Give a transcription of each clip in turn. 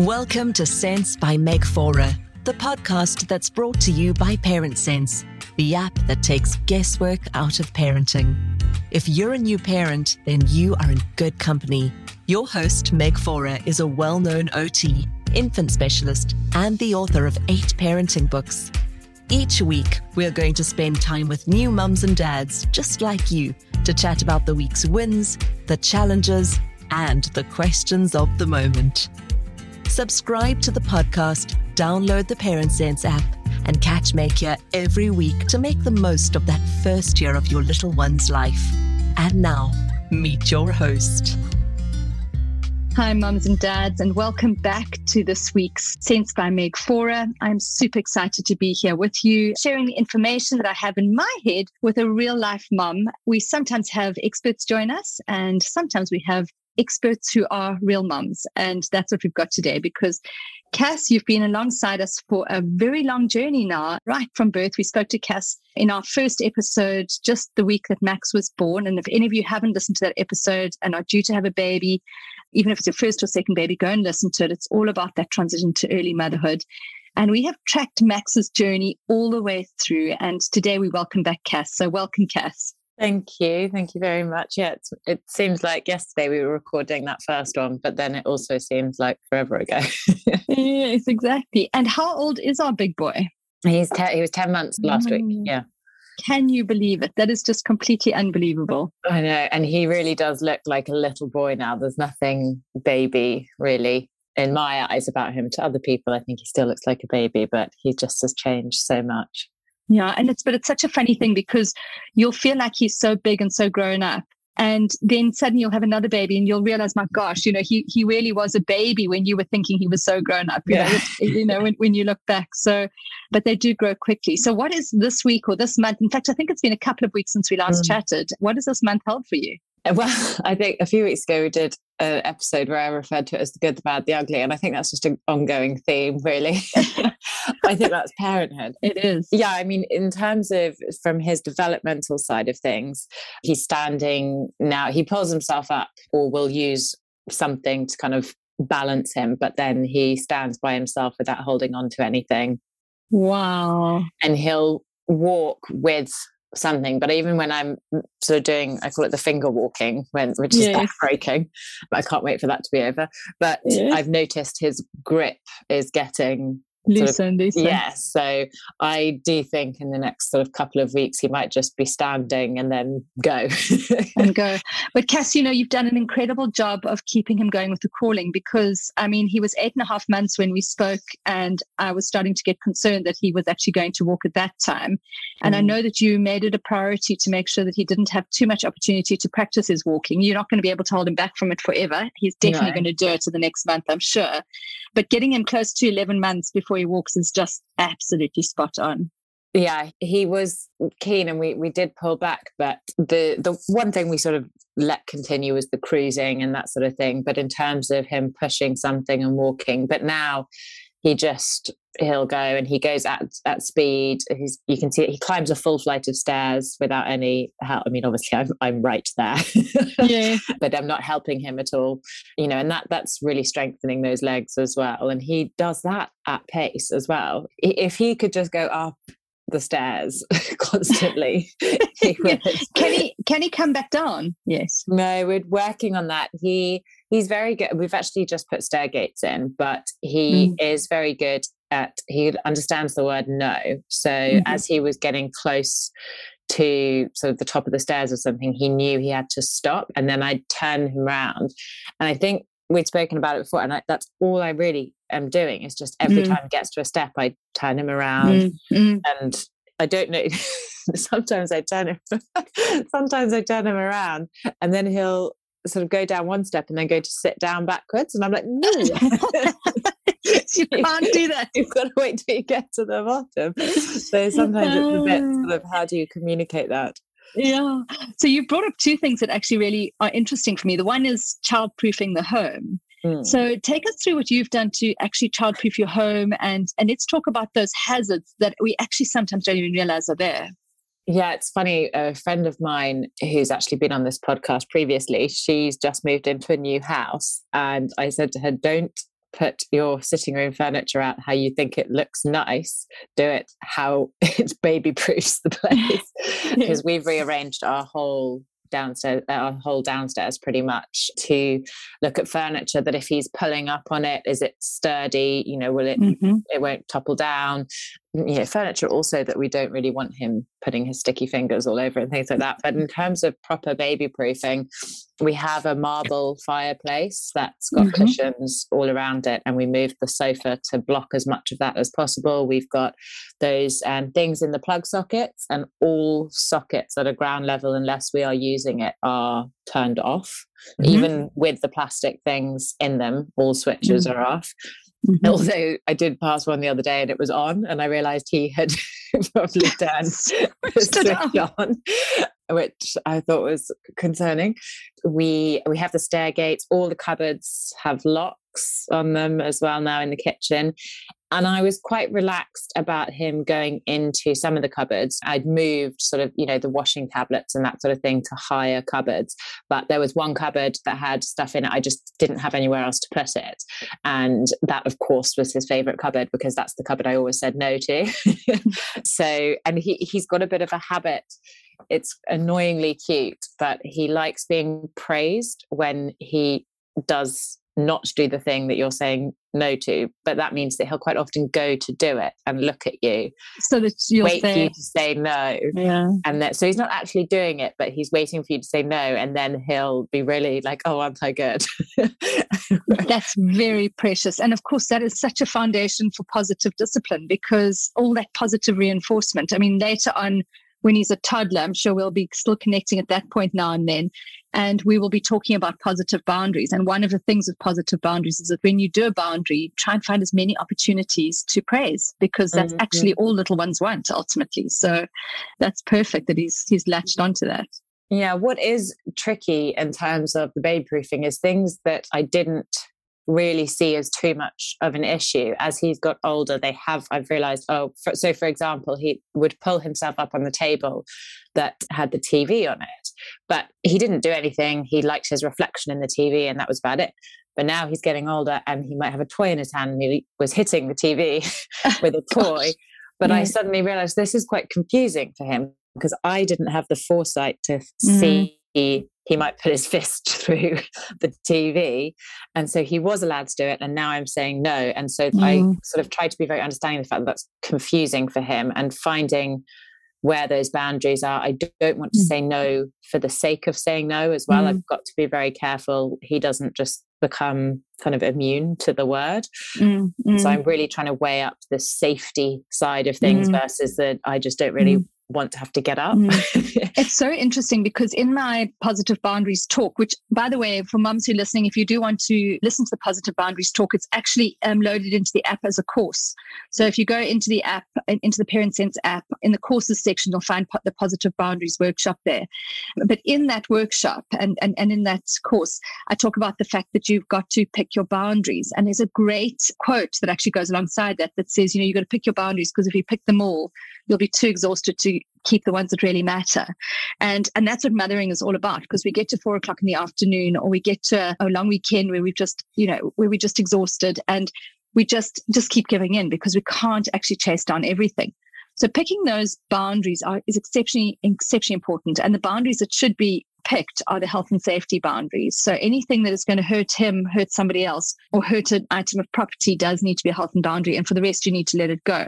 Welcome to Sense by Meg Faure, the podcast that's brought to you by Parent Sense, the app that takes guesswork out of parenting. If you're a new parent, then you are in good company. Your host, Meg Faure, is a well known OT, infant specialist, and the author of eight parenting books. Each week, we're going to spend time with new mums and dads just like you to chat about the week's wins, the challenges, and the questions of the moment. Subscribe to the podcast, download the Parent Sense app, and catch Makia every week to make the most of that first year of your little one's life. And now, meet your host. Hi, mums and dads, and welcome back to this week's Sense by Meg Faure. I'm super excited to be here with you, sharing the information that I have in my head with a real life mum. We sometimes have experts join us, and sometimes we have experts who are real mums. And that's what we've got today because Cass, you've been alongside us for a very long journey now, right from birth. We spoke to Cass in our first episode just the week that Max was born. And if any of you haven't listened to that episode and are due to have a baby, even if it's your first or second baby, go and listen to it. It's all about that transition to early motherhood. And we have tracked Max's journey all the way through. And today we welcome back Cass. So, welcome, Cass. Thank you. Thank you very much. Yeah, it seems like yesterday we were recording that first one, but then it also seems like forever ago. yes, exactly. And how old is our big boy? He's te- he was 10 months last mm. week. Yeah. Can you believe it? That is just completely unbelievable. I know. And he really does look like a little boy now. There's nothing baby really in my eyes about him. To other people, I think he still looks like a baby, but he just has changed so much. Yeah. And it's, but it's such a funny thing because you'll feel like he's so big and so grown up. And then suddenly you'll have another baby and you'll realize, my gosh, you know, he, he really was a baby when you were thinking he was so grown up, you yeah. know, you know, when, when you look back. So, but they do grow quickly. So what is this week or this month? In fact, I think it's been a couple of weeks since we last mm. chatted. What is this month held for you? Well, I think a few weeks ago we did an episode where I referred to it as the good, the bad, the ugly. And I think that's just an ongoing theme, really. I think that's parenthood. It is. Yeah. I mean, in terms of from his developmental side of things, he's standing now, he pulls himself up or will use something to kind of balance him, but then he stands by himself without holding on to anything. Wow. And he'll walk with something. But even when I'm sort of doing, I call it the finger walking, when which is yes. backbreaking. I can't wait for that to be over. But yes. I've noticed his grip is getting loosen, sort of, Yes. So I do think in the next sort of couple of weeks he might just be standing and then go. and go. But Cass, you know, you've done an incredible job of keeping him going with the crawling because I mean he was eight and a half months when we spoke and I was starting to get concerned that he was actually going to walk at that time. And mm. I know that you made it a priority to make sure that he didn't have too much opportunity to practice his walking. You're not going to be able to hold him back from it forever. He's definitely no. going to do it to the next month, I'm sure. But getting him close to 11 months before he walks is just absolutely spot on. Yeah, he was keen and we, we did pull back. But the, the one thing we sort of let continue was the cruising and that sort of thing. But in terms of him pushing something and walking, but now he just he'll go and he goes at at speed. He's you can see it, he climbs a full flight of stairs without any help. I mean obviously i'm, I'm right there. Yeah. But i'm not helping him at all. You know and that that's really strengthening those legs as well. And he does that at pace as well. If he could just go up the stairs constantly. he can he can he come back down? Yes. No, we're working on that. He he's very good. We've actually just put stair gates in, but he mm. is very good at he understands the word no. So mm-hmm. as he was getting close to sort of the top of the stairs or something, he knew he had to stop. And then I'd turn him around. And I think we'd spoken about it before, and I, that's all I really am doing is just every mm. time he gets to a step, I turn him around. Mm. And I don't know. sometimes I turn him. sometimes I turn him around, and then he'll sort of go down one step and then go to sit down backwards, and I'm like, no. you can't do that. You've got to wait till you get to the bottom. So sometimes it's a bit sort of how do you communicate that? Yeah. So you brought up two things that actually really are interesting for me. The one is childproofing the home. Mm. So take us through what you've done to actually childproof your home and and let's talk about those hazards that we actually sometimes don't even realize are there. Yeah, it's funny. A friend of mine who's actually been on this podcast previously, she's just moved into a new house. And I said to her, don't put your sitting room furniture out how you think it looks nice. Do it how it baby proofs the place. Because we've rearranged our whole downstairs uh, our whole downstairs pretty much to look at furniture that if he's pulling up on it is it sturdy you know will it mm-hmm. it won't topple down you know furniture also that we don't really want him putting his sticky fingers all over and things like that but in terms of proper baby proofing we have a marble fireplace that's got mm-hmm. cushions all around it and we moved the sofa to block as much of that as possible we've got those um, things in the plug sockets and all sockets at a ground level unless we are using it are turned off mm-hmm. even with the plastic things in them all switches mm-hmm. are off Mm-hmm. Although I did pass one the other day and it was on, and I realized he had probably turned switch on, which I thought was concerning. We we have the stair gates, all the cupboards have locks on them as well now in the kitchen. And I was quite relaxed about him going into some of the cupboards. I'd moved sort of, you know, the washing tablets and that sort of thing to higher cupboards. But there was one cupboard that had stuff in it. I just didn't have anywhere else to put it. And that, of course, was his favorite cupboard because that's the cupboard I always said no to. so, and he, he's got a bit of a habit it's annoyingly cute, but he likes being praised when he does not do the thing that you're saying no to but that means that he'll quite often go to do it and look at you so that you'll wait say, for you to say no. Yeah. And that so he's not actually doing it but he's waiting for you to say no and then he'll be really like oh aren't i good? That's very precious. And of course that is such a foundation for positive discipline because all that positive reinforcement i mean later on when he's a toddler. I'm sure we'll be still connecting at that point now and then. And we will be talking about positive boundaries. And one of the things with positive boundaries is that when you do a boundary, try and find as many opportunities to praise because that's mm-hmm. actually all little ones want ultimately. So that's perfect that he's he's latched onto that. Yeah, what is tricky in terms of the baby proofing is things that I didn't really see as too much of an issue. As he's got older they have i've realized oh for, so for example he would pull himself up on the table that had the tv on it but he didn't do anything. He liked his reflection in the tv and that was about it. But now he's getting older and he might have a toy in his hand and he was hitting the tv with a toy. But yeah. i suddenly realized this is quite confusing for him because i didn't have the foresight to mm. see he might put his fist through the TV. And so he was allowed to do it. And now I'm saying no. And so mm. I sort of try to be very understanding of the fact that that's confusing for him and finding where those boundaries are. I don't want to mm. say no for the sake of saying no as well. Mm. I've got to be very careful. He doesn't just become kind of immune to the word. Mm. So mm. I'm really trying to weigh up the safety side of things mm. versus that I just don't really want to have to get up. Mm. it's so interesting because in my positive boundaries talk, which by the way, for mums who are listening, if you do want to listen to the positive boundaries talk, it's actually um, loaded into the app as a course. So if you go into the app, into the Parent Sense app, in the courses section, you'll find the positive boundaries workshop there. But in that workshop and, and, and in that course, I talk about the fact that you've got to pick your boundaries. And there's a great quote that actually goes alongside that that says, you know, you've got to pick your boundaries because if you pick them all, you'll be too exhausted to keep the ones that really matter. And and that's what mothering is all about because we get to four o'clock in the afternoon or we get to a long weekend where we've just, you know, where we're just exhausted and we just just keep giving in because we can't actually chase down everything. So picking those boundaries are, is exceptionally exceptionally important. And the boundaries that should be picked are the health and safety boundaries. So anything that is going to hurt him, hurt somebody else, or hurt an item of property does need to be a health and boundary. And for the rest, you need to let it go.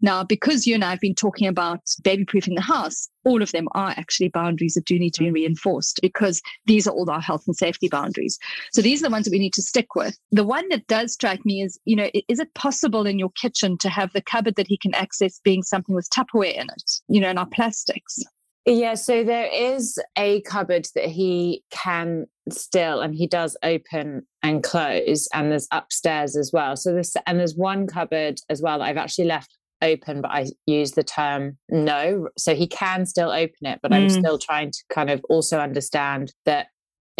Now, because you and I have been talking about baby proofing the house, all of them are actually boundaries that do need to be reinforced because these are all our health and safety boundaries. So these are the ones that we need to stick with. The one that does strike me is, you know, is it possible in your kitchen to have the cupboard that he can access being something with Tupperware in it, you know, and our plastics? Yeah, so there is a cupboard that he can still, and he does open and close, and there's upstairs as well. So this, and there's one cupboard as well that I've actually left open, but I use the term no. So he can still open it, but mm. I'm still trying to kind of also understand that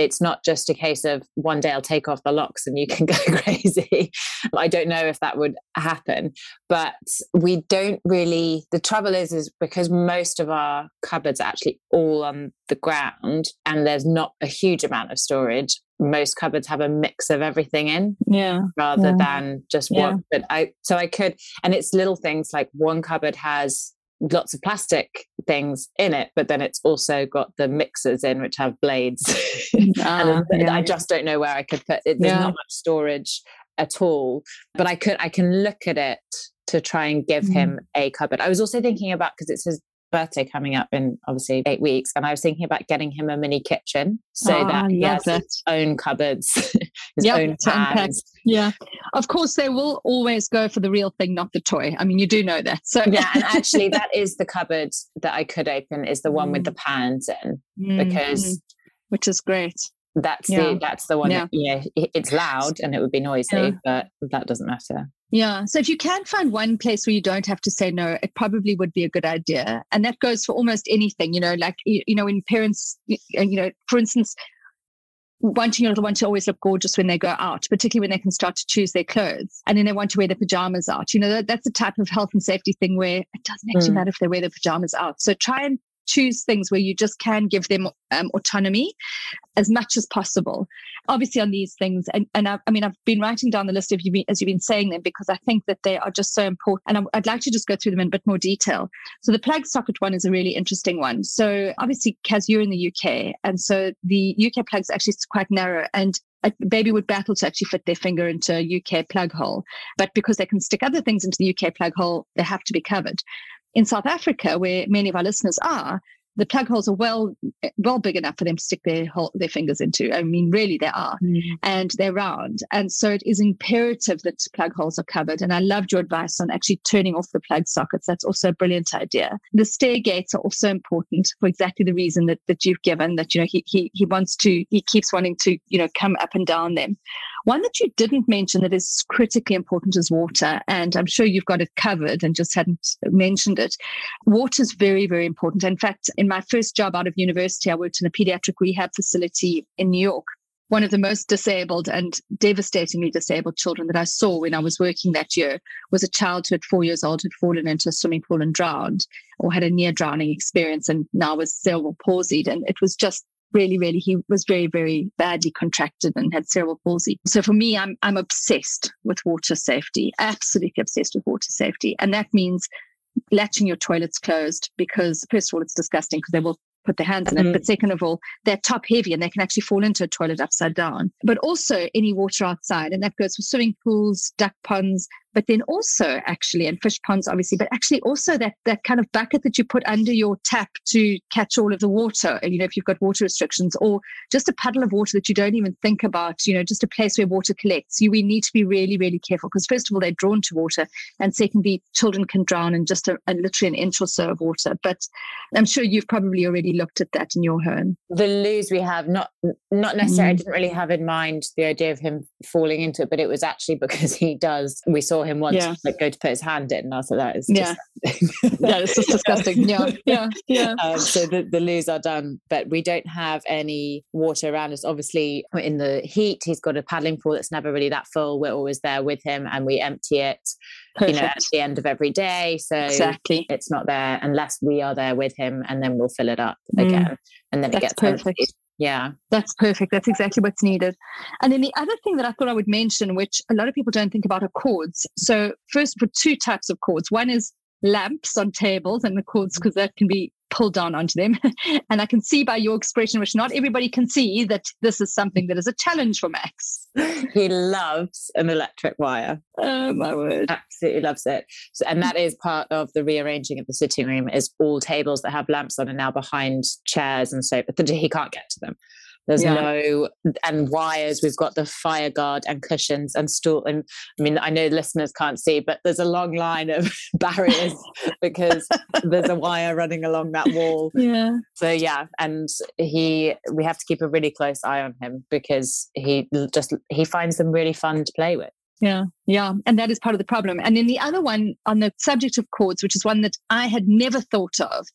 it's not just a case of one day I'll take off the locks and you can go crazy. I don't know if that would happen, but we don't really. The trouble is, is because most of our cupboards are actually all on the ground and there's not a huge amount of storage. Most cupboards have a mix of everything in, yeah, rather yeah. than just yeah. one. But I, so I could, and it's little things like one cupboard has lots of plastic things in it, but then it's also got the mixers in which have blades. Ah, and yeah. I just don't know where I could put it. There's yeah. not much storage at all. But I could I can look at it to try and give mm. him a cupboard. I was also thinking about because it's his birthday coming up in obviously eight weeks, and I was thinking about getting him a mini kitchen so oh, that he has it. his own cupboards, his yep, own pans. Yeah, of course they will always go for the real thing, not the toy. I mean, you do know that. So yeah, and actually, that is the cupboard that I could open is the one mm. with the pans in mm, because, mm. which is great. That's yeah. the that's the one. Yeah. That, yeah, it's loud and it would be noisy, yeah. but that doesn't matter. Yeah. So if you can find one place where you don't have to say no, it probably would be a good idea. And that goes for almost anything, you know, like, you, you know, when parents, you know, for instance, wanting your little one to always look gorgeous when they go out, particularly when they can start to choose their clothes. And then they want to wear their pajamas out. You know, that, that's the type of health and safety thing where it doesn't actually mm. matter if they wear their pajamas out. So try and choose things where you just can give them um, autonomy as much as possible. Obviously, on these things, and, and I, I, mean, I've been writing down the list of you as you've been saying them because I think that they are just so important. And I, I'd like to just go through them in a bit more detail. So the plug socket one is a really interesting one. So obviously, Cass, you're in the UK, and so the UK plugs actually quite narrow, and a baby would battle to actually fit their finger into a UK plug hole. But because they can stick other things into the UK plug hole, they have to be covered. In South Africa, where many of our listeners are, the plug holes are well well big enough for them to stick their hole, their fingers into. I mean, really, they are, mm. and they're round, and so it is imperative that plug holes are covered. And I loved your advice on actually turning off the plug sockets. That's also a brilliant idea. The stair gates are also important for exactly the reason that that you've given. That you know he he he wants to he keeps wanting to you know come up and down them. One that you didn't mention that is critically important is water, and I'm sure you've got it covered and just hadn't mentioned it. Water is very very important. In fact in my first job out of university, I worked in a pediatric rehab facility in New York. One of the most disabled and devastatingly disabled children that I saw when I was working that year was a child who at four years old had fallen into a swimming pool and drowned or had a near drowning experience and now was cerebral palsied. And it was just really, really, he was very, very badly contracted and had cerebral palsy. So for me, I'm, I'm obsessed with water safety, absolutely obsessed with water safety. And that means latching your toilets closed because first of all it's disgusting because they will put their hands in it. Mm-hmm. But second of all, they're top heavy and they can actually fall into a toilet upside down. But also any water outside, and that goes for swimming pools, duck ponds, but then also actually, and fish ponds obviously, but actually also that that kind of bucket that you put under your tap to catch all of the water, and you know, if you've got water restrictions, or just a puddle of water that you don't even think about, you know, just a place where water collects. You we need to be really, really careful because first of all, they're drawn to water, and secondly, children can drown in just a, a literally an inch or so of water. But I'm sure you've probably already looked at that in your home. The loos we have, not not necessarily, mm. I didn't really have in mind the idea of him falling into it, but it was actually because he does. We saw him once yeah. like go to put his hand in and I was like that is yeah. yeah it's just disgusting. Yeah yeah yeah. Um, so the, the loos are done but we don't have any water around us. Obviously in the heat he's got a paddling pool that's never really that full. We're always there with him and we empty it Perfect. you know at the end of every day. So exactly. it's not there unless we are there with him and then we'll fill it up mm. again and then That's it gets perfect. emptied. Yeah. That's perfect. That's exactly what's needed. And then the other thing that I thought I would mention, which a lot of people don't think about, are cords. So, first, for two types of cords. One is lamps on tables and the cords, because that can be pulled down onto them. and I can see by your expression, which not everybody can see, that this is something that is a challenge for Max. he loves an electric wire. Oh my word. Absolutely loves it. So, and that is part of the rearranging of the sitting room is all tables that have lamps on are now behind chairs and so but he can't get to them. There's yeah. no and wires. We've got the fire guard and cushions and stool. And I mean, I know listeners can't see, but there's a long line of barriers because there's a wire running along that wall. Yeah. So yeah, and he we have to keep a really close eye on him because he just he finds them really fun to play with. Yeah, yeah. And that is part of the problem. And then the other one on the subject of cords, which is one that I had never thought of,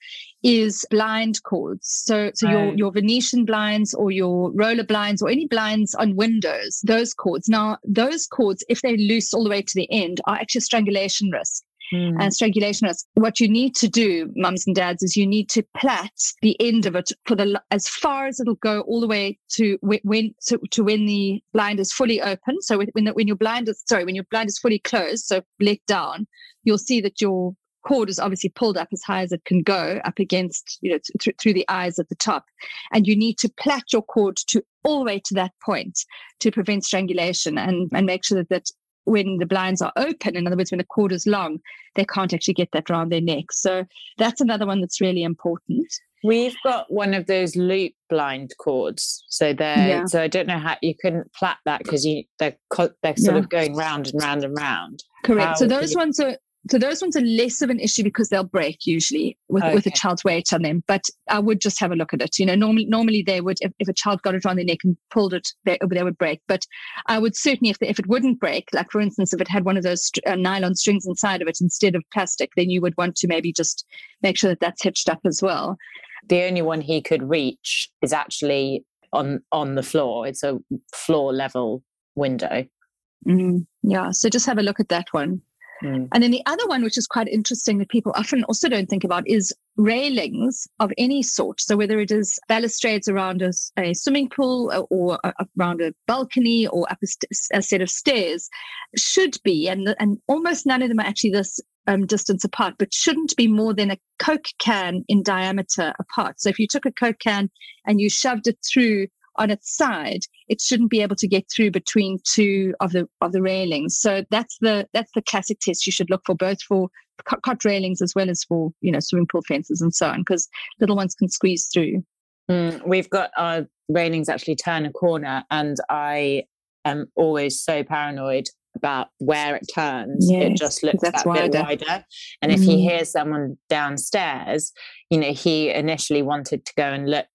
is blind cords. So so your, your Venetian blinds or your roller blinds or any blinds on windows, those cords. Now, those cords, if they're loose all the way to the end, are actually a strangulation risk mm. and strangulation risk. What you need to do, mums and dads, is you need to plait the end of it for the as far as it'll go all the way to when to, to when the blind is fully open. So when the, when your blind is sorry when your blind is fully closed, so let down, you'll see that your cord is obviously pulled up as high as it can go up against you know th- through the eyes at the top and you need to plait your cord to all the way to that point to prevent strangulation and and make sure that, that when the blinds are open, in other words, when the cord is long, they can't actually get that around their neck. So that's another one that's really important. We've got one of those loop blind cords, so they're yeah. so I don't know how you couldn't plait that because you they're they're sort yeah. of going round and round and round. Correct. How so those you... ones are so those ones are less of an issue because they'll break usually with, okay. with a child's weight on them. But I would just have a look at it. You know, normally normally they would if, if a child got it around their neck and pulled it, they, they would break. But I would certainly if they, if it wouldn't break, like for instance, if it had one of those uh, nylon strings inside of it instead of plastic, then you would want to maybe just make sure that that's hitched up as well. The only one he could reach is actually on on the floor. It's a floor level window. Mm, yeah, so just have a look at that one. Mm. And then the other one, which is quite interesting that people often also don't think about, is railings of any sort. So whether it is balustrades around a, a swimming pool uh, or, or around a balcony or up a, st- a, set of stairs, should be, and, and almost none of them are actually this um, distance apart, but shouldn't be more than a Coke can in diameter apart. So if you took a Coke can and you shoved it through on its side, it shouldn't be able to get through between two of the of the railings. So that's the that's the classic test you should look for, both for cot railings as well as for you know swimming pool fences and so on, because little ones can squeeze through. Mm, we've got our railings actually turn a corner, and I am always so paranoid about where it turns. Yes, it just looks that wider. bit wider. And mm-hmm. if he mm. hears someone downstairs, you know, he initially wanted to go and look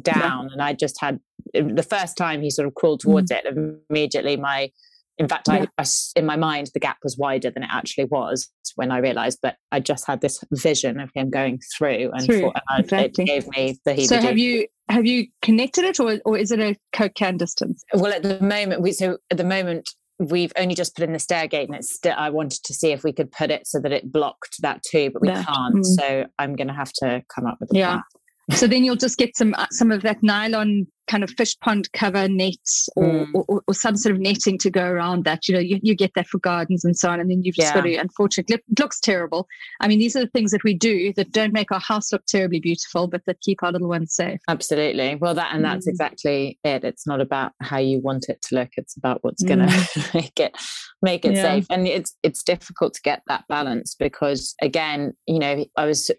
down, yeah. and I just had the first time he sort of crawled towards mm. it, immediately my, in fact, yeah. I, I, in my mind, the gap was wider than it actually was when I realized. But I just had this vision of him going through, and, through, and exactly. it gave me the. So have you have you connected it, or or is it a coke can distance? Well, at the moment, we so at the moment we've only just put in the stair gate and it's still i wanted to see if we could put it so that it blocked that too but we can't mm. so i'm going to have to come up with a yeah plan. So then you'll just get some uh, some of that nylon kind of fish pond cover nets or, mm. or, or, some sort of netting to go around that. You know, you, you get that for gardens and so on. And then you've just yeah. got to, unfortunately, it looks terrible. I mean, these are the things that we do that don't make our house look terribly beautiful, but that keep our little ones safe. Absolutely. Well, that, and that's mm. exactly it. It's not about how you want it to look. It's about what's going to mm. make it, make it yeah. safe. And it's, it's difficult to get that balance because again, you know, I was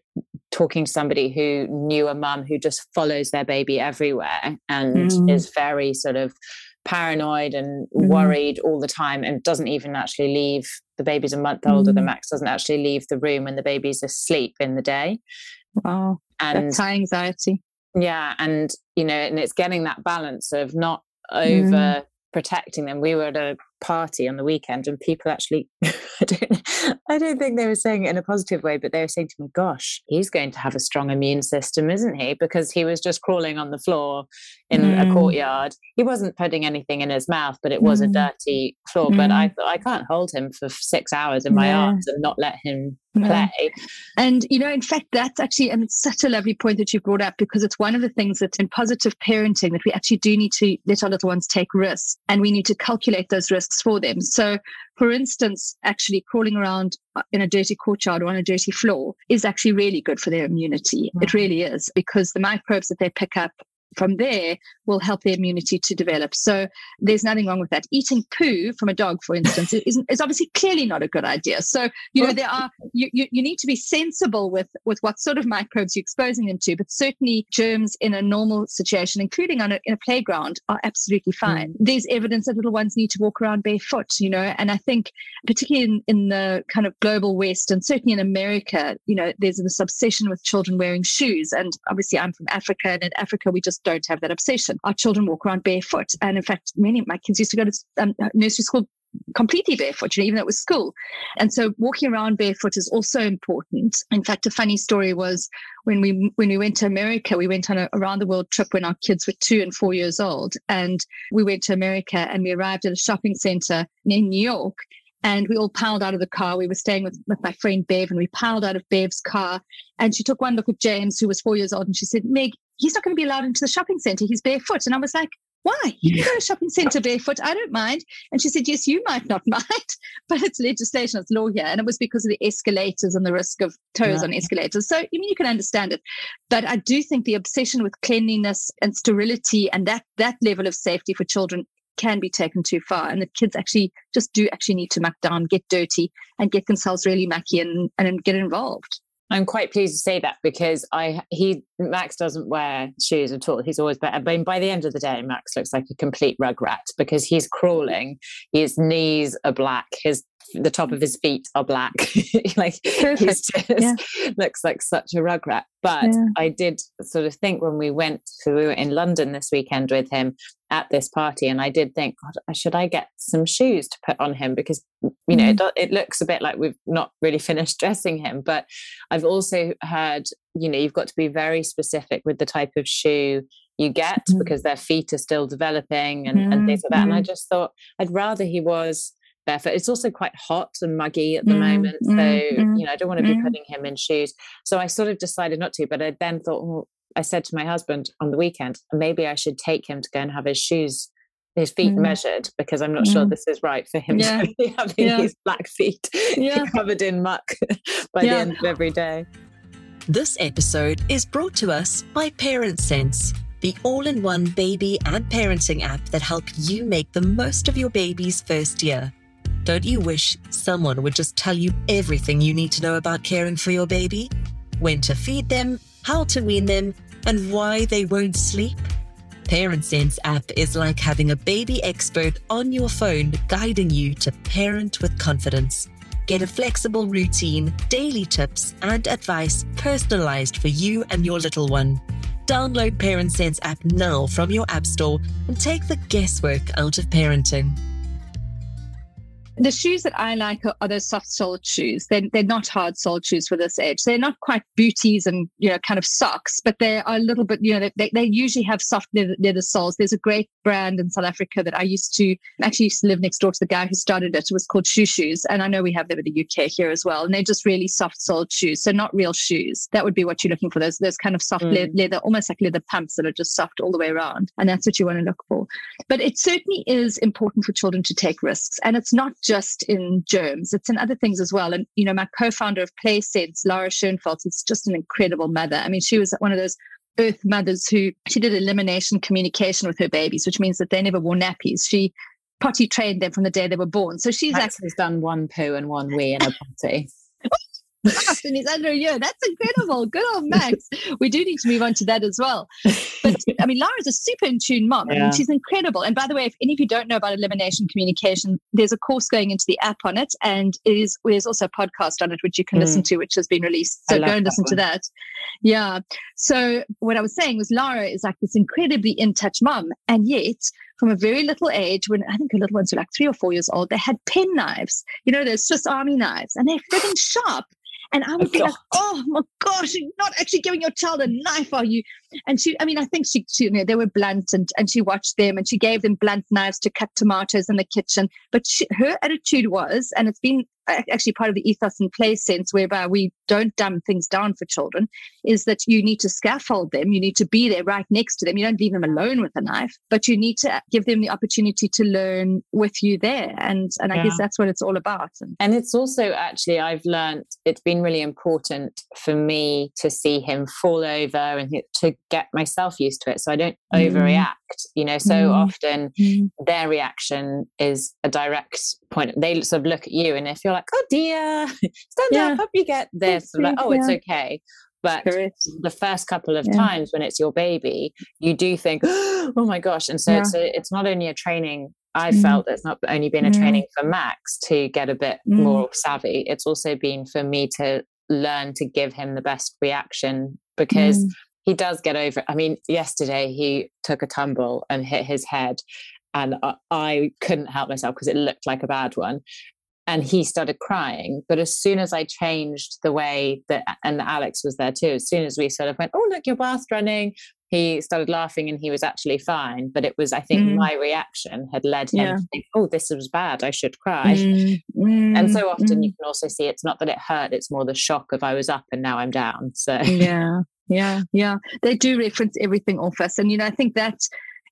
talking to somebody who knew a mum who just follows their baby everywhere and mm. is very sort of paranoid and mm. worried all the time and doesn't even actually leave the baby's a month older mm. than max doesn't actually leave the room when the baby's asleep in the day wow and that's high anxiety yeah and you know and it's getting that balance of not over mm. protecting them we were at a party on the weekend and people actually I don't I don't think they were saying it in a positive way, but they were saying to me, Gosh, he's going to have a strong immune system, isn't he? Because he was just crawling on the floor in mm. a courtyard. He wasn't putting anything in his mouth, but it was mm. a dirty floor. Mm. But I thought I can't hold him for six hours in my yeah. arms and not let him play. And, you know, in fact, that's actually, and it's such a lovely point that you brought up because it's one of the things that in positive parenting that we actually do need to let our little ones take risks and we need to calculate those risks for them. So, for instance, actually crawling around uh, in a dirty courtyard or on a dirty floor is actually really good for their immunity. Mm. It really is because the microbes that they pick up from there will help their immunity to develop. So there's nothing wrong with that. Eating poo from a dog, for instance, is, is obviously clearly not a good idea. So you know there are you, you, you need to be sensible with with what sort of microbes you're exposing them to, but certainly germs in a normal situation, including on a, in a playground, are absolutely fine. Mm. There's evidence that little ones need to walk around barefoot, you know, and I think particularly in, in the kind of global West and certainly in America, you know, there's this obsession with children wearing shoes. And obviously I'm from Africa, and in Africa we just don't have that obsession. Our children walk around barefoot. And in fact, many of my kids used to go to um, nursery school completely barefoot, you know, even though it was school. And so walking around barefoot is also important. In fact, a funny story was when we when we went to America, we went on a around the world trip when our kids were two and four years old. And we went to America and we arrived at a shopping center in New York and we all piled out of the car. We were staying with, with my friend Bev, and we piled out of Bev's car. And she took one look at James, who was four years old, and she said, Meg, he's not going to be allowed into the shopping center. He's barefoot. And I was like, why? You can go to a shopping center barefoot. I don't mind. And she said, Yes, you might not mind, but it's legislation, it's law here. And it was because of the escalators and the risk of toes yeah. on escalators. So, I mean, you can understand it. But I do think the obsession with cleanliness and sterility and that that level of safety for children can be taken too far. And the kids actually just do actually need to muck down, get dirty, and get themselves really mucky and, and get involved. I'm quite pleased to say that because I he Max doesn't wear shoes at all. He's always better. But by the end of the day, Max looks like a complete rug rat because he's crawling. His knees are black. His the top of his feet are black. like he just yeah. looks like such a rugrat. But yeah. I did sort of think when we went, so we were in London this weekend with him at this party, and I did think, God, should I get some shoes to put on him because you know mm. it, it looks a bit like we've not really finished dressing him. But I've also heard, you know, you've got to be very specific with the type of shoe you get mm. because their feet are still developing and, mm. and things like that. And I mm-hmm. just thought I'd rather he was barefoot. It's also quite hot and muggy at the mm, moment. So, mm, you know, I don't want to be mm. putting him in shoes. So I sort of decided not to, but I then thought, well, I said to my husband on the weekend, maybe I should take him to go and have his shoes, his feet mm. measured, because I'm not sure this is right for him yeah. to be having yeah. his black feet yeah. covered in muck by the end of every day. This episode is brought to us by Parent Sense the all in one baby and parenting app that helps you make the most of your baby's first year. Don't you wish someone would just tell you everything you need to know about caring for your baby? When to feed them, how to wean them, and why they won't sleep? Parent Sense app is like having a baby expert on your phone guiding you to parent with confidence. Get a flexible routine, daily tips, and advice personalized for you and your little one. Download Parent Sense app now from your app store and take the guesswork out of parenting the shoes that I like are, are those soft soled shoes. They're, they're not hard soled shoes for this age. They're not quite booties and, you know, kind of socks, but they are a little bit, you know, they, they usually have soft leather, leather soles. There's a great brand in South Africa that I used to actually used to live next door to the guy who started it. It was called Shoe Shoes. And I know we have them in the UK here as well. And they're just really soft soled shoes. So not real shoes. That would be what you're looking for. Those, those kind of soft mm. leather, almost like leather pumps that are just soft all the way around. And that's what you want to look for. But it certainly is important for children to take risks. And it's not just in germs, it's in other things as well. And, you know, my co founder of PlaySense, Lara Schoenfeld, is just an incredible mother. I mean, she was one of those earth mothers who she did elimination communication with her babies, which means that they never wore nappies. She potty trained them from the day they were born. So she's Max actually done one poo and one wee in a potty. And he's under a year. That's incredible. Good old Max. We do need to move on to that as well. But I mean, Lara's a super in tune mom. Yeah. I mean, she's incredible. And by the way, if any of you don't know about elimination communication, there's a course going into the app on it, and it is there's also a podcast on it which you can mm. listen to, which has been released. So go and listen to that. Yeah. So what I was saying was Lara is like this incredibly in touch mom, and yet from a very little age, when I think her little ones were like three or four years old, they had pen knives. You know, those Swiss Army knives, and they're freaking sharp. And I oh, would oh, be like, oh my gosh, you're not actually giving your child a knife, are you? And she, I mean, I think she, she you know, they were blunt and, and she watched them and she gave them blunt knives to cut tomatoes in the kitchen. But she, her attitude was, and it's been actually part of the ethos and play sense whereby we don't dumb things down for children is that you need to scaffold them you need to be there right next to them you don't leave them alone with a knife but you need to give them the opportunity to learn with you there and and i guess that's what it's all about and it's also actually i've learned it's been really important for me to see him fall over and to get myself used to it so i don't mm. overreact you know so mm. often mm. their reaction is a direct point they sort of look at you and if you're like oh dear stand yeah. up up you get this like oh yeah. it's okay but the first couple of yeah. times when it's your baby you do think oh my gosh and so it's a, it's not only a training I mm. felt it's not only been a training for Max to get a bit mm. more savvy it's also been for me to learn to give him the best reaction because he does get over. I mean, yesterday he took a tumble and hit his head, and I couldn't help myself because it looked like a bad one and he started crying. But as soon as I changed the way that, and Alex was there too, as soon as we sort of went, Oh, look, your bath running, he started laughing and he was actually fine. But it was, I think, mm. my reaction had led him yeah. to think, Oh, this was bad. I should cry. Mm. Mm. And so often you mm. can also see it's not that it hurt, it's more the shock of I was up and now I'm down. So, yeah. Yeah, yeah. They do reference everything off us. And, you know, I think that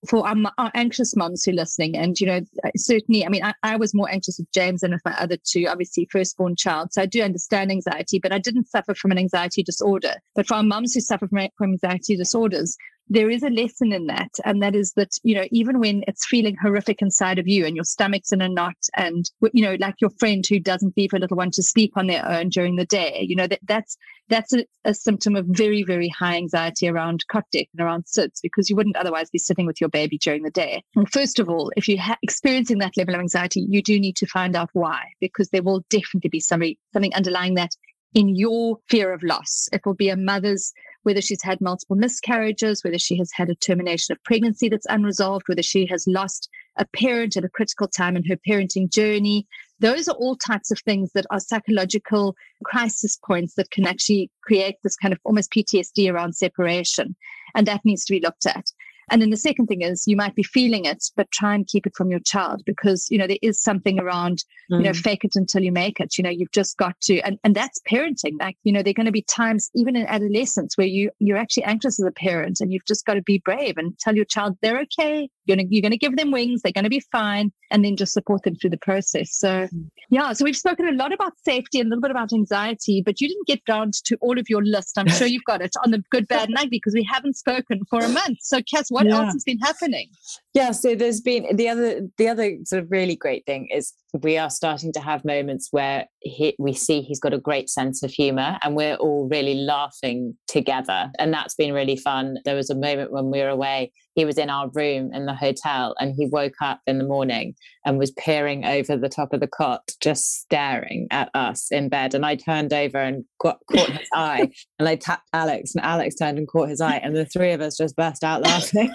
for our, our, anxious moms who are listening, and you know, uh, certainly, I mean, I, I, was more anxious with James than with my other two, obviously, firstborn child. So I do understand anxiety, but I didn't suffer from an anxiety disorder. But for our moms who suffer from, from anxiety disorders, there is a lesson in that. And that is that, you know, even when it's feeling horrific inside of you and your stomach's in a knot and, you know, like your friend who doesn't leave her little one to sleep on their own during the day, you know, that that's, that's a, a symptom of very, very high anxiety around cot and around sits because you wouldn't otherwise be sitting with your baby during the day. Well, first of all, if you're ha- experiencing that level of anxiety, you do need to find out why, because there will definitely be something, something underlying that in your fear of loss. It will be a mother's whether she's had multiple miscarriages, whether she has had a termination of pregnancy that's unresolved, whether she has lost a parent at a critical time in her parenting journey. Those are all types of things that are psychological crisis points that can actually create this kind of almost PTSD around separation. And that needs to be looked at. And then the second thing is you might be feeling it, but try and keep it from your child because, you know, there is something around, mm. you know, mm. fake it until you make it. You know, you've just got to, and, and that's parenting. Like, you know, there are going to be times, even in adolescence, where you, you're actually anxious as a parent and you've just got to be brave and tell your child they're okay. You're going to, you're going to give them wings. They're going to be fine. And then just support them through the process. So, mm. yeah. So we've spoken a lot about safety and a little bit about anxiety, but you didn't get down to all of your list. I'm sure you've got it on the good, bad, and ugly because we haven't spoken for a month. So, Cass, what yeah. else has been happening? Yeah, so there's been the other the other sort of really great thing is we are starting to have moments where he, we see he's got a great sense of humor and we're all really laughing together and that's been really fun. There was a moment when we were away, he was in our room in the hotel and he woke up in the morning and was peering over the top of the cot just staring at us in bed and I turned over and got, caught his eye and I tapped Alex and Alex turned and caught his eye and the three of us just burst out laughing.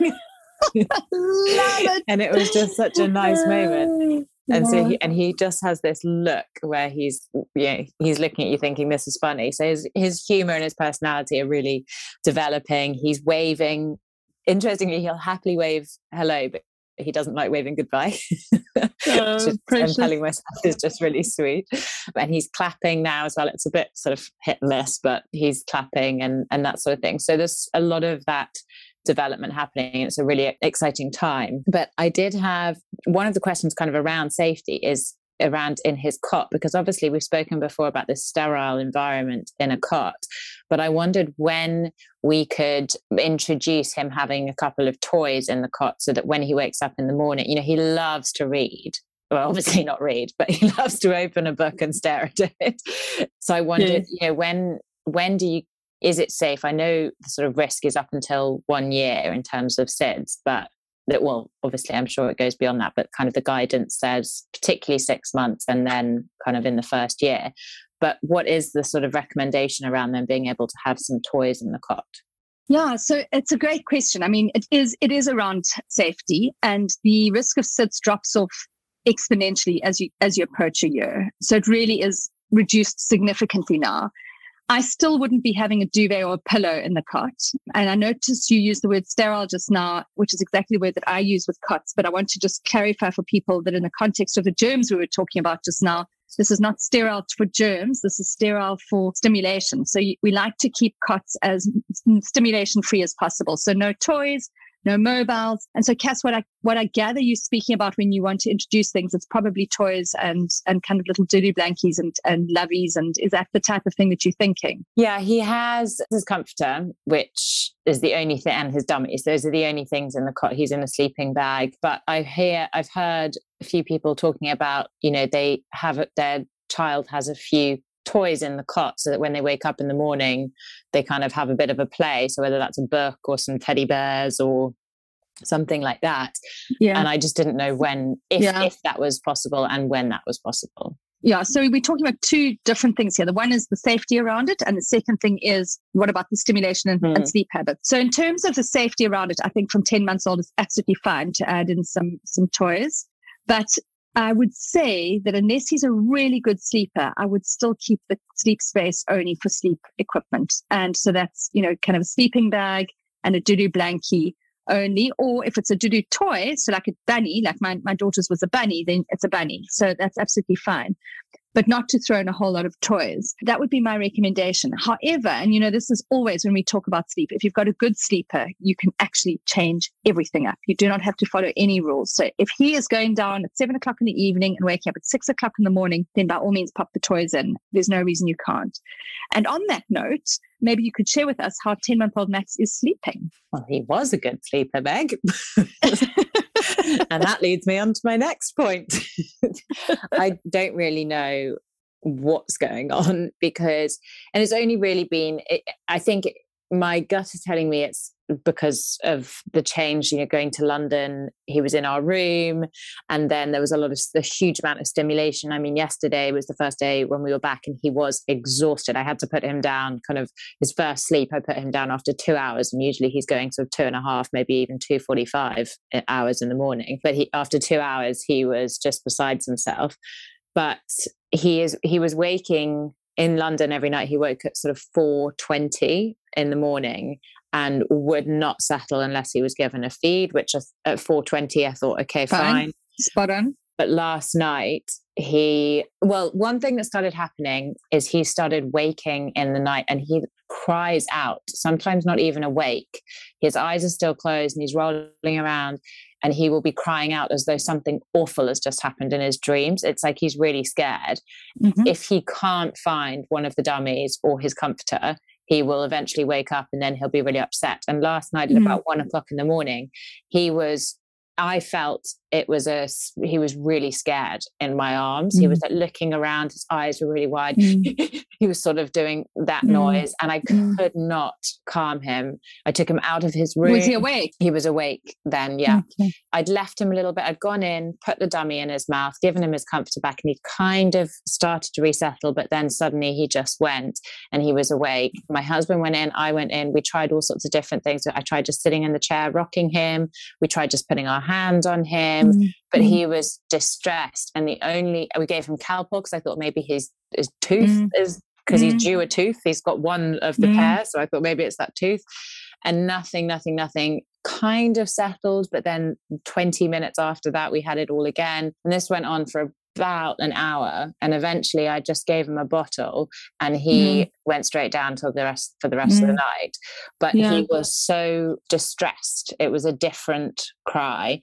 it. and it was just such a nice moment. And so he and he just has this look where he's yeah he's looking at you thinking this is funny. So his his humor and his personality are really developing. He's waving. Interestingly, he'll happily wave hello, but he doesn't like waving goodbye. Oh, I'm telling myself is just really sweet. And he's clapping now as well. It's a bit sort of hit and miss, but he's clapping and and that sort of thing. So there's a lot of that development happening. It's a really exciting time. But I did have one of the questions kind of around safety is around in his cot because obviously we've spoken before about this sterile environment in a cot but i wondered when we could introduce him having a couple of toys in the cot so that when he wakes up in the morning you know he loves to read well obviously not read but he loves to open a book and stare at it so i wondered yeah. you know when when do you is it safe? I know the sort of risk is up until one year in terms of SIDS, but that well, obviously, I'm sure it goes beyond that, but kind of the guidance says particularly six months and then kind of in the first year. But what is the sort of recommendation around them being able to have some toys in the cot? Yeah, so it's a great question. I mean, it is it is around safety, and the risk of SIDS drops off exponentially as you as you approach a year. So it really is reduced significantly now. I still wouldn't be having a duvet or a pillow in the cot. And I noticed you used the word sterile just now, which is exactly the word that I use with cots. But I want to just clarify for people that in the context of the germs we were talking about just now, this is not sterile for germs. This is sterile for stimulation. So we like to keep cots as stimulation free as possible. So no toys, no mobiles. And so, Cass, what I what I gather you're speaking about when you want to introduce things, it's probably toys and and kind of little doodly blankies and and loveys. And is that the type of thing that you're thinking? Yeah, he has his comforter, which is the only thing, and his dummies. Those are the only things in the cot. He's in a sleeping bag. But I hear, I've heard a few people talking about, you know, they have their child has a few toys in the cot so that when they wake up in the morning, they kind of have a bit of a play. So whether that's a book or some teddy bears or something like that. Yeah. And I just didn't know when, if, yeah. if that was possible and when that was possible. Yeah, so we're talking about two different things here. The one is the safety around it, and the second thing is what about the stimulation and, mm. and, sleep habits. So, in terms of the safety around it, I think from ten months old is absolutely fine to add in some some toys. But I would say that unless he's a really good sleeper, I would still keep the sleep space only for sleep equipment, and so that's you know kind of a sleeping bag and a doo blankie only, or if it's a doo toy, so like a bunny, like my, my daughter's was a bunny, then it's a bunny. So that's absolutely fine but not to throw in a whole lot of toys. That would be my recommendation. However, and you know, this is always when we talk about sleep, if you've got a good sleeper, you can actually change everything up. You do not have to follow any rules. So if he is going down at seven o'clock in the evening and waking up at six o'clock in the morning, then by all means pop the toys in. There's no reason you can't. And on that note, maybe you could share with us how 10 month old Max is sleeping. Well, he was a good sleeper, Meg. and that leads me on to my next point. I don't really know what's going on because, and it's only really been, it, I think my gut is telling me it's because of the change, you know, going to London, he was in our room, and then there was a lot of a huge amount of stimulation. I mean, yesterday was the first day when we were back, and he was exhausted. I had to put him down, kind of his first sleep. I put him down after two hours, and usually he's going sort of two and a half, maybe even two forty-five eh, hours in the morning. But he, after two hours, he was just besides himself. But he is he was waking in London every night. He woke at sort of four twenty in the morning and would not settle unless he was given a feed. Which at four twenty, I thought, okay, fine, fine. spot on. But last night he well one thing that started happening is he started waking in the night and he cries out sometimes not even awake his eyes are still closed and he's rolling around and he will be crying out as though something awful has just happened in his dreams. It's like he's really scared. Mm-hmm. If he can't find one of the dummies or his comforter, he will eventually wake up and then he'll be really upset. And last night at mm-hmm. about one o'clock in the morning, he was I felt it was a he was really scared in my arms. Mm. He was mm. like looking around, his eyes were really wide. Mm. he was sort of doing that mm. noise, and I mm. could not calm him. I took him out of his room. Was he awake? He was awake then, yeah. Okay. I'd left him a little bit. I'd gone in, put the dummy in his mouth, given him his comforter back, and he kind of started to resettle, but then suddenly he just went and he was awake. My husband went in, I went in. We tried all sorts of different things. I tried just sitting in the chair, rocking him. We tried just putting our hand on him, mm-hmm. but mm-hmm. he was distressed. And the only we gave him Calpol. because I thought maybe his his tooth mm-hmm. is because he's mm-hmm. due a tooth. He's got one of the mm-hmm. pair, so I thought maybe it's that tooth. And nothing, nothing, nothing kind of settled. But then 20 minutes after that, we had it all again. And this went on for about an hour and eventually i just gave him a bottle and he mm. went straight down to the rest for the rest mm. of the mm. night but yeah. he was so distressed it was a different cry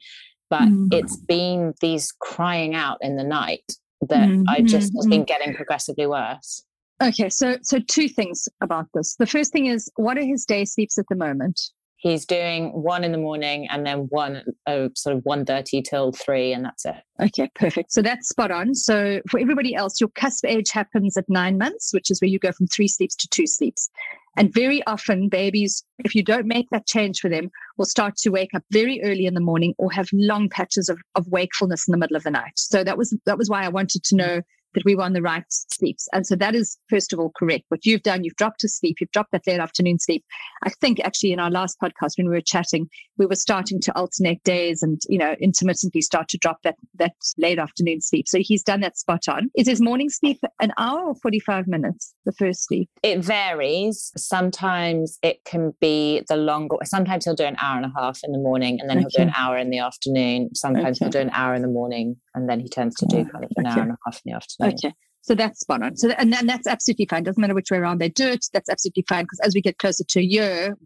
but mm. it's been these crying out in the night that mm, i just has been getting progressively worse. Okay so so two things about this. The first thing is what are his day sleeps at the moment he's doing one in the morning and then one oh, sort of 1.30 till 3 and that's it. Okay perfect. So that's spot on. So for everybody else your cusp age happens at nine months which is where you go from three sleeps to two sleeps. And very often babies if you don't make that change for them will start to wake up very early in the morning or have long patches of, of wakefulness in the middle of the night. So that was that was why i wanted to know that we were on the right sleeps. And so that is, first of all, correct. What you've done, you've dropped to sleep, you've dropped that late afternoon sleep. I think actually in our last podcast, when we were chatting, we were starting to alternate days and, you know, intermittently start to drop that, that late afternoon sleep. So he's done that spot on. Is his morning sleep an hour or 45 minutes, the first sleep? It varies. Sometimes it can be the longer, sometimes he'll do an hour and a half in the morning and then okay. he'll do an hour in the afternoon. Sometimes okay. he'll do an hour in the morning and then he tends to do kind of an okay. hour and a half in the afternoon. Okay. So that's spot on. So and, and that's absolutely fine. Doesn't matter which way around they do it. That's absolutely fine because as we get closer to a year,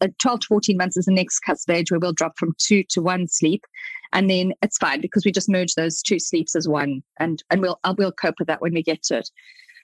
uh, 12 to 14 months is the next cusp age where we'll drop from two to one sleep. And then it's fine because we just merge those two sleeps as one. And, and we'll, uh, we'll cope with that when we get to it.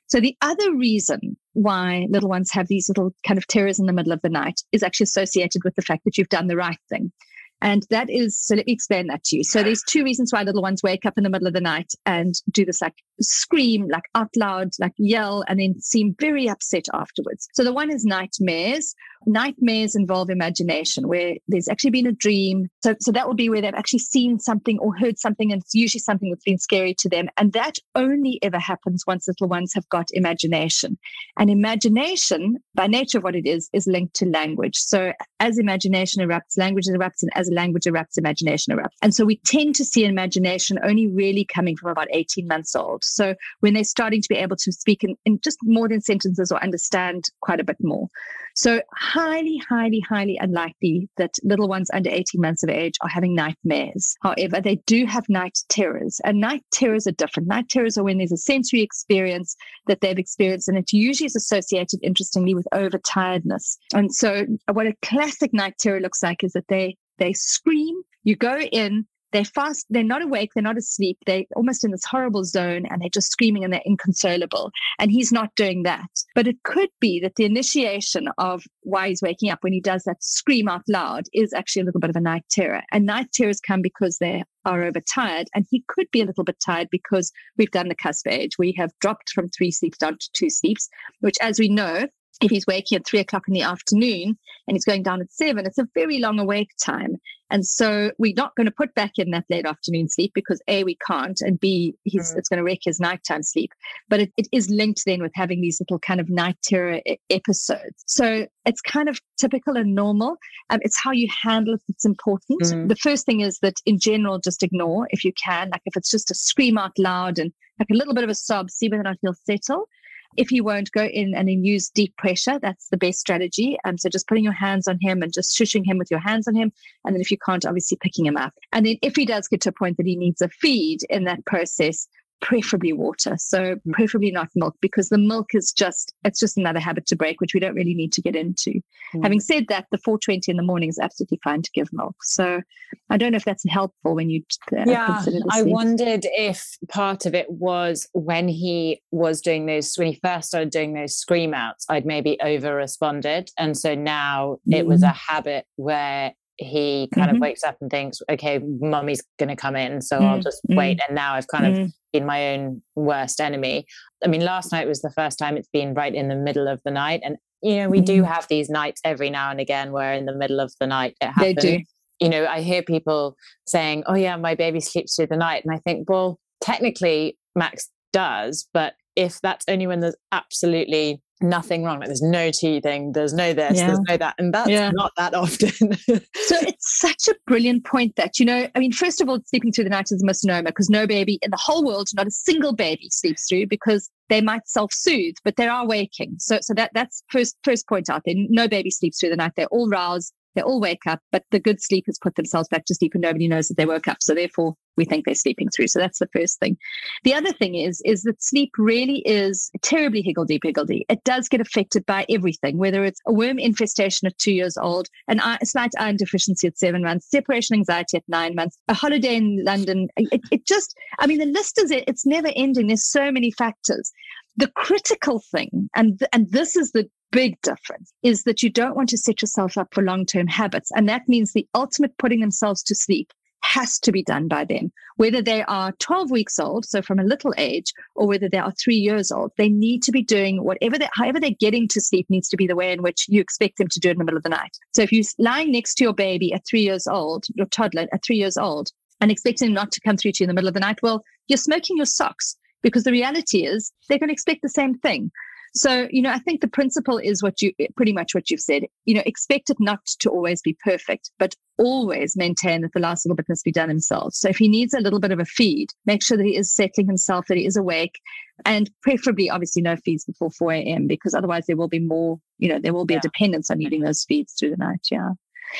So the other reason why little ones have these little kind of terrors in the middle of the night is actually associated with the fact that you've done the right thing. And that is, so let me explain that to you. So there's two reasons why little ones wake up in the middle of the night and do this like scream like out loud, like yell, and then seem very upset afterwards. So the one is nightmares. Nightmares involve imagination, where there's actually been a dream. So, so that will be where they've actually seen something or heard something, and it's usually something that's been scary to them. And that only ever happens once little ones have got imagination. And imagination, by nature of what it is, is linked to language. So as imagination erupts, language erupts, and as language erupts, imagination erupts. And so we tend to see imagination only really coming from about 18 months old. So when they're starting to be able to speak in, in just more than sentences or understand quite a bit more. So, highly, highly, highly unlikely that little ones under 18 months of age are having nightmares. However, they do have night terrors, and night terrors are different. Night terrors are when there's a sensory experience that they've experienced, and it usually is associated, interestingly, with overtiredness. And so, what a classic night terror looks like is that they they scream. You go in, they're fast, they're not awake, they're not asleep, they're almost in this horrible zone and they're just screaming and they're inconsolable. And he's not doing that. But it could be that the initiation of why he's waking up when he does that scream out loud is actually a little bit of a night terror. And night terrors come because they are overtired. And he could be a little bit tired because we've done the cusp age. We have dropped from three sleeps down to two sleeps, which, as we know, if he's waking at three o'clock in the afternoon and he's going down at seven, it's a very long awake time. And so we're not going to put back in that late afternoon sleep because A, we can't, and B, he's, mm. it's going to wreck his nighttime sleep. But it, it is linked then with having these little kind of night terror episodes. So it's kind of typical and normal. Um, it's how you handle it that's important. Mm. The first thing is that in general, just ignore if you can. Like if it's just a scream out loud and like a little bit of a sob, see whether or not he'll settle. If you won't, go in and then use deep pressure. That's the best strategy. Um, so just putting your hands on him and just shushing him with your hands on him. And then if you can't, obviously picking him up. And then if he does get to a point that he needs a feed in that process, preferably water. So mm. preferably not milk because the milk is just, it's just another habit to break, which we don't really need to get into. Mm. Having said that, the 420 in the morning is absolutely fine to give milk. So I don't know if that's helpful when you uh, yeah, I wondered if part of it was when he was doing those, when he first started doing those scream outs, I'd maybe over responded. And so now mm. it was a mm. habit where he kind mm-hmm. of wakes up and thinks, okay, mummy's going to come in. So mm-hmm. I'll just wait. Mm. And now I've kind of mm. been my own worst enemy. I mean, last night was the first time it's been right in the middle of the night. And, you know, we do mm-hmm. have these nights every now and again where in the middle of the night it happens. They do. You know, I hear people saying, oh, yeah, my baby sleeps through the night. And I think, well, technically, Max does. But if that's only when there's absolutely nothing wrong. Like there's no teething, there's no this, yeah. there's no that. And that's yeah. not that often. so it's such a brilliant point that, you know, I mean, first of all, sleeping through the night is a misnomer because no baby in the whole world, not a single baby sleeps through because they might self-soothe, but they are waking. So so that that's first first point out there. No baby sleeps through the night. They're all roused. They all wake up, but the good sleepers put themselves back to sleep and nobody knows that they woke up. So therefore we think they're sleeping through. So that's the first thing. The other thing is, is that sleep really is terribly higgledy-piggledy. It does get affected by everything, whether it's a worm infestation at two years old, an a slight iron deficiency at seven months, separation anxiety at nine months, a holiday in London. It, it just, I mean, the list is, it's never ending. There's so many factors. The critical thing, and, and this is the big difference is that you don't want to set yourself up for long term habits. And that means the ultimate putting themselves to sleep has to be done by them, whether they are 12 weeks old, so from a little age, or whether they are three years old. They need to be doing whatever they, however they're getting to sleep needs to be the way in which you expect them to do it in the middle of the night. So if you're lying next to your baby at three years old, your toddler at three years old, and expecting them not to come through to you in the middle of the night, well, you're smoking your socks because the reality is they're going to expect the same thing. So, you know, I think the principle is what you pretty much what you've said. You know, expect it not to always be perfect, but always maintain that the last little bit must be done himself. So if he needs a little bit of a feed, make sure that he is settling himself, that he is awake, and preferably obviously no feeds before 4 a.m. because otherwise there will be more, you know, there will be yeah. a dependence on eating those feeds through the night. Yeah.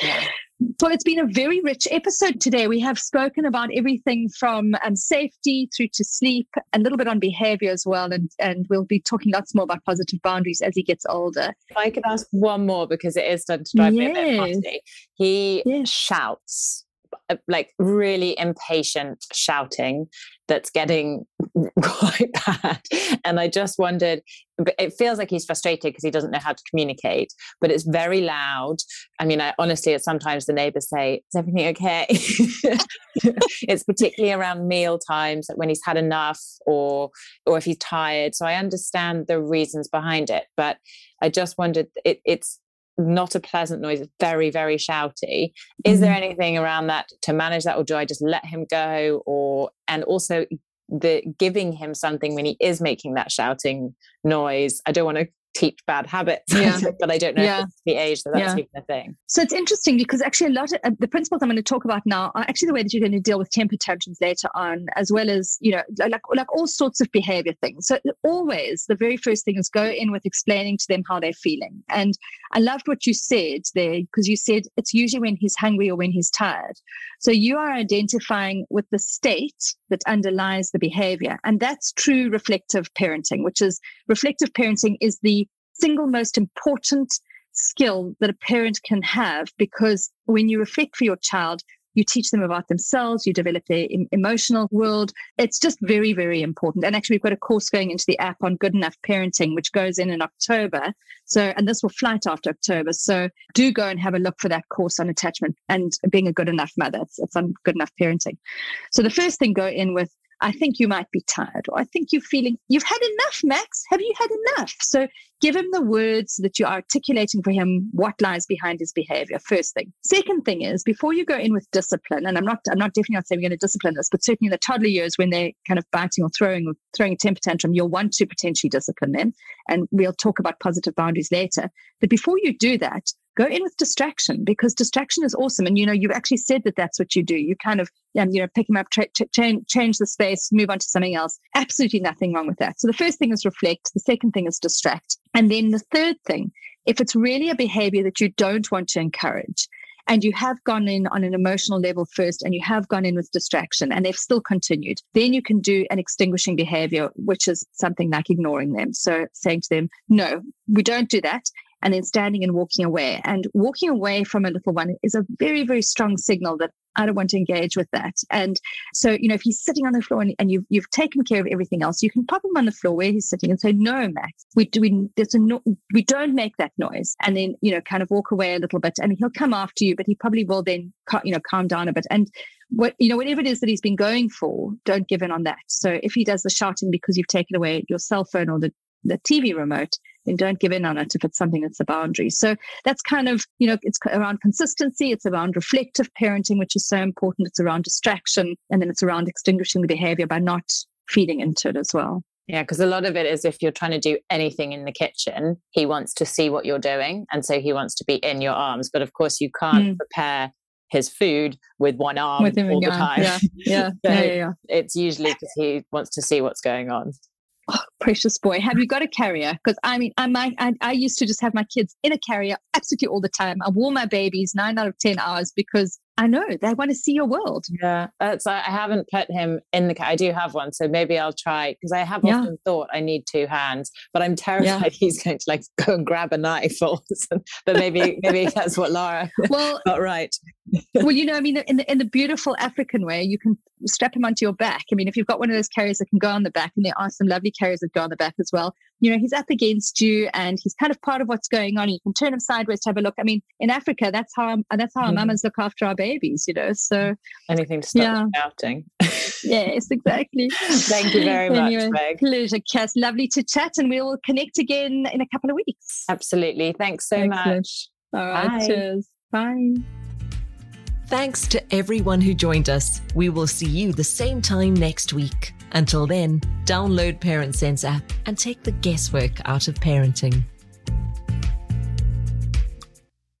yeah. So it's been a very rich episode today. We have spoken about everything from um, safety through to sleep, a little bit on behavior as well. And, and we'll be talking lots more about positive boundaries as he gets older. If I could ask one more because it is starting to drive yes. me a bit nasty. He yes. shouts Uh, like really impatient shouting that's getting quite bad. And I just wondered, it feels like he's frustrated because he doesn't know how to communicate, but it's very loud. I mean, I honestly, sometimes the neighbors say, Is everything okay? it's particularly around meal times when he's had enough or or if he's tired. So I understand the reasons behind it. But I just wondered it, it's not a pleasant noise, very, very shouty. Is there mm-hmm. anything around that to manage that, or do I just let him go? Or and also the giving him something when he is making that shouting noise. I don't want to teach bad habits, yeah. but I don't know yeah. the age that that's yeah. even a thing. So it's interesting because actually a lot of uh, the principles I'm going to talk about now are actually the way that you're going to deal with temper tantrums later on, as well as you know like like all sorts of behavior things. So always the very first thing is go in with explaining to them how they're feeling. And I loved what you said there because you said it's usually when he's hungry or when he's tired. So you are identifying with the state that underlies the behavior. And that's true reflective parenting, which is reflective parenting is the single most important skill that a parent can have because when you reflect for your child, you teach them about themselves, you develop their emotional world. It's just very, very important. And actually, we've got a course going into the app on good enough parenting, which goes in in October. So, and this will flight after October. So, do go and have a look for that course on attachment and being a good enough mother. It's, it's on good enough parenting. So, the first thing, go in with I think you might be tired, or I think you're feeling, you've had enough, Max. Have you had enough? So give him the words that you're articulating for him what lies behind his behavior. First thing. Second thing is before you go in with discipline, and I'm not, I'm not definitely not saying we're going to discipline this, but certainly in the toddler years when they're kind of biting or throwing or throwing a temper tantrum, you'll want to potentially discipline them. And we'll talk about positive boundaries later. But before you do that, go in with distraction because distraction is awesome. And, you know, you've actually said that that's what you do. You kind of, um, you know, pick them up, tra- change, change the space, move on to something else. Absolutely nothing wrong with that. So the first thing is reflect. The second thing is distract. And then the third thing, if it's really a behavior that you don't want to encourage, and you have gone in on an emotional level first and you have gone in with distraction and they've still continued, then you can do an extinguishing behavior, which is something like ignoring them. So saying to them, no, we don't do that and then standing and walking away. And walking away from a little one is a very, very strong signal that I don't want to engage with that. And so, you know, if he's sitting on the floor and, and you've you've taken care of everything else, you can pop him on the floor where he's sitting and say, "No, Max, we do we there's a no, we don't make that noise." And then you know, kind of walk away a little bit, and he'll come after you, but he probably will then you know calm down a bit. And what you know, whatever it is that he's been going for, don't give in on that. So if he does the shouting because you've taken away your cell phone or the the TV remote, then don't give in on it if it's something that's a boundary. So that's kind of, you know, it's around consistency, it's around reflective parenting, which is so important. It's around distraction, and then it's around extinguishing the behavior by not feeding into it as well. Yeah, because a lot of it is if you're trying to do anything in the kitchen, he wants to see what you're doing. And so he wants to be in your arms. But of course, you can't mm. prepare his food with one arm with all the time. Yeah, yeah, so yeah, yeah, yeah. It's usually because he wants to see what's going on oh, precious boy, have you got a carrier? Because I mean, I, might, I, I used to just have my kids in a carrier absolutely all the time. I wore my babies nine out of 10 hours because I know they want to see your world. Yeah, that's. I haven't put him in the. I do have one, so maybe I'll try because I have yeah. often thought I need two hands, but I'm terrified yeah. he's going to like go and grab a knife or something. But maybe maybe that's what Laura well got right. Well, you know, I mean, in the in the beautiful African way, you can strap him onto your back. I mean, if you've got one of those carriers that can go on the back, and there are some lovely carriers that go on the back as well, you know, he's up against you and he's kind of part of what's going on. You can turn him sideways to have a look. I mean, in Africa, that's how that's how our mm-hmm. mamas look after our babies, you know. So anything to stop yeah. shouting. yes, exactly. Thank you very anyway, much. Pleasure, Cass. Lovely to chat, and we'll connect again in a couple of weeks. Absolutely. Thanks so Excellent. much. All right. Bye. Cheers. Bye. Thanks to everyone who joined us. We will see you the same time next week. Until then, download Parent Sense app and take the guesswork out of parenting.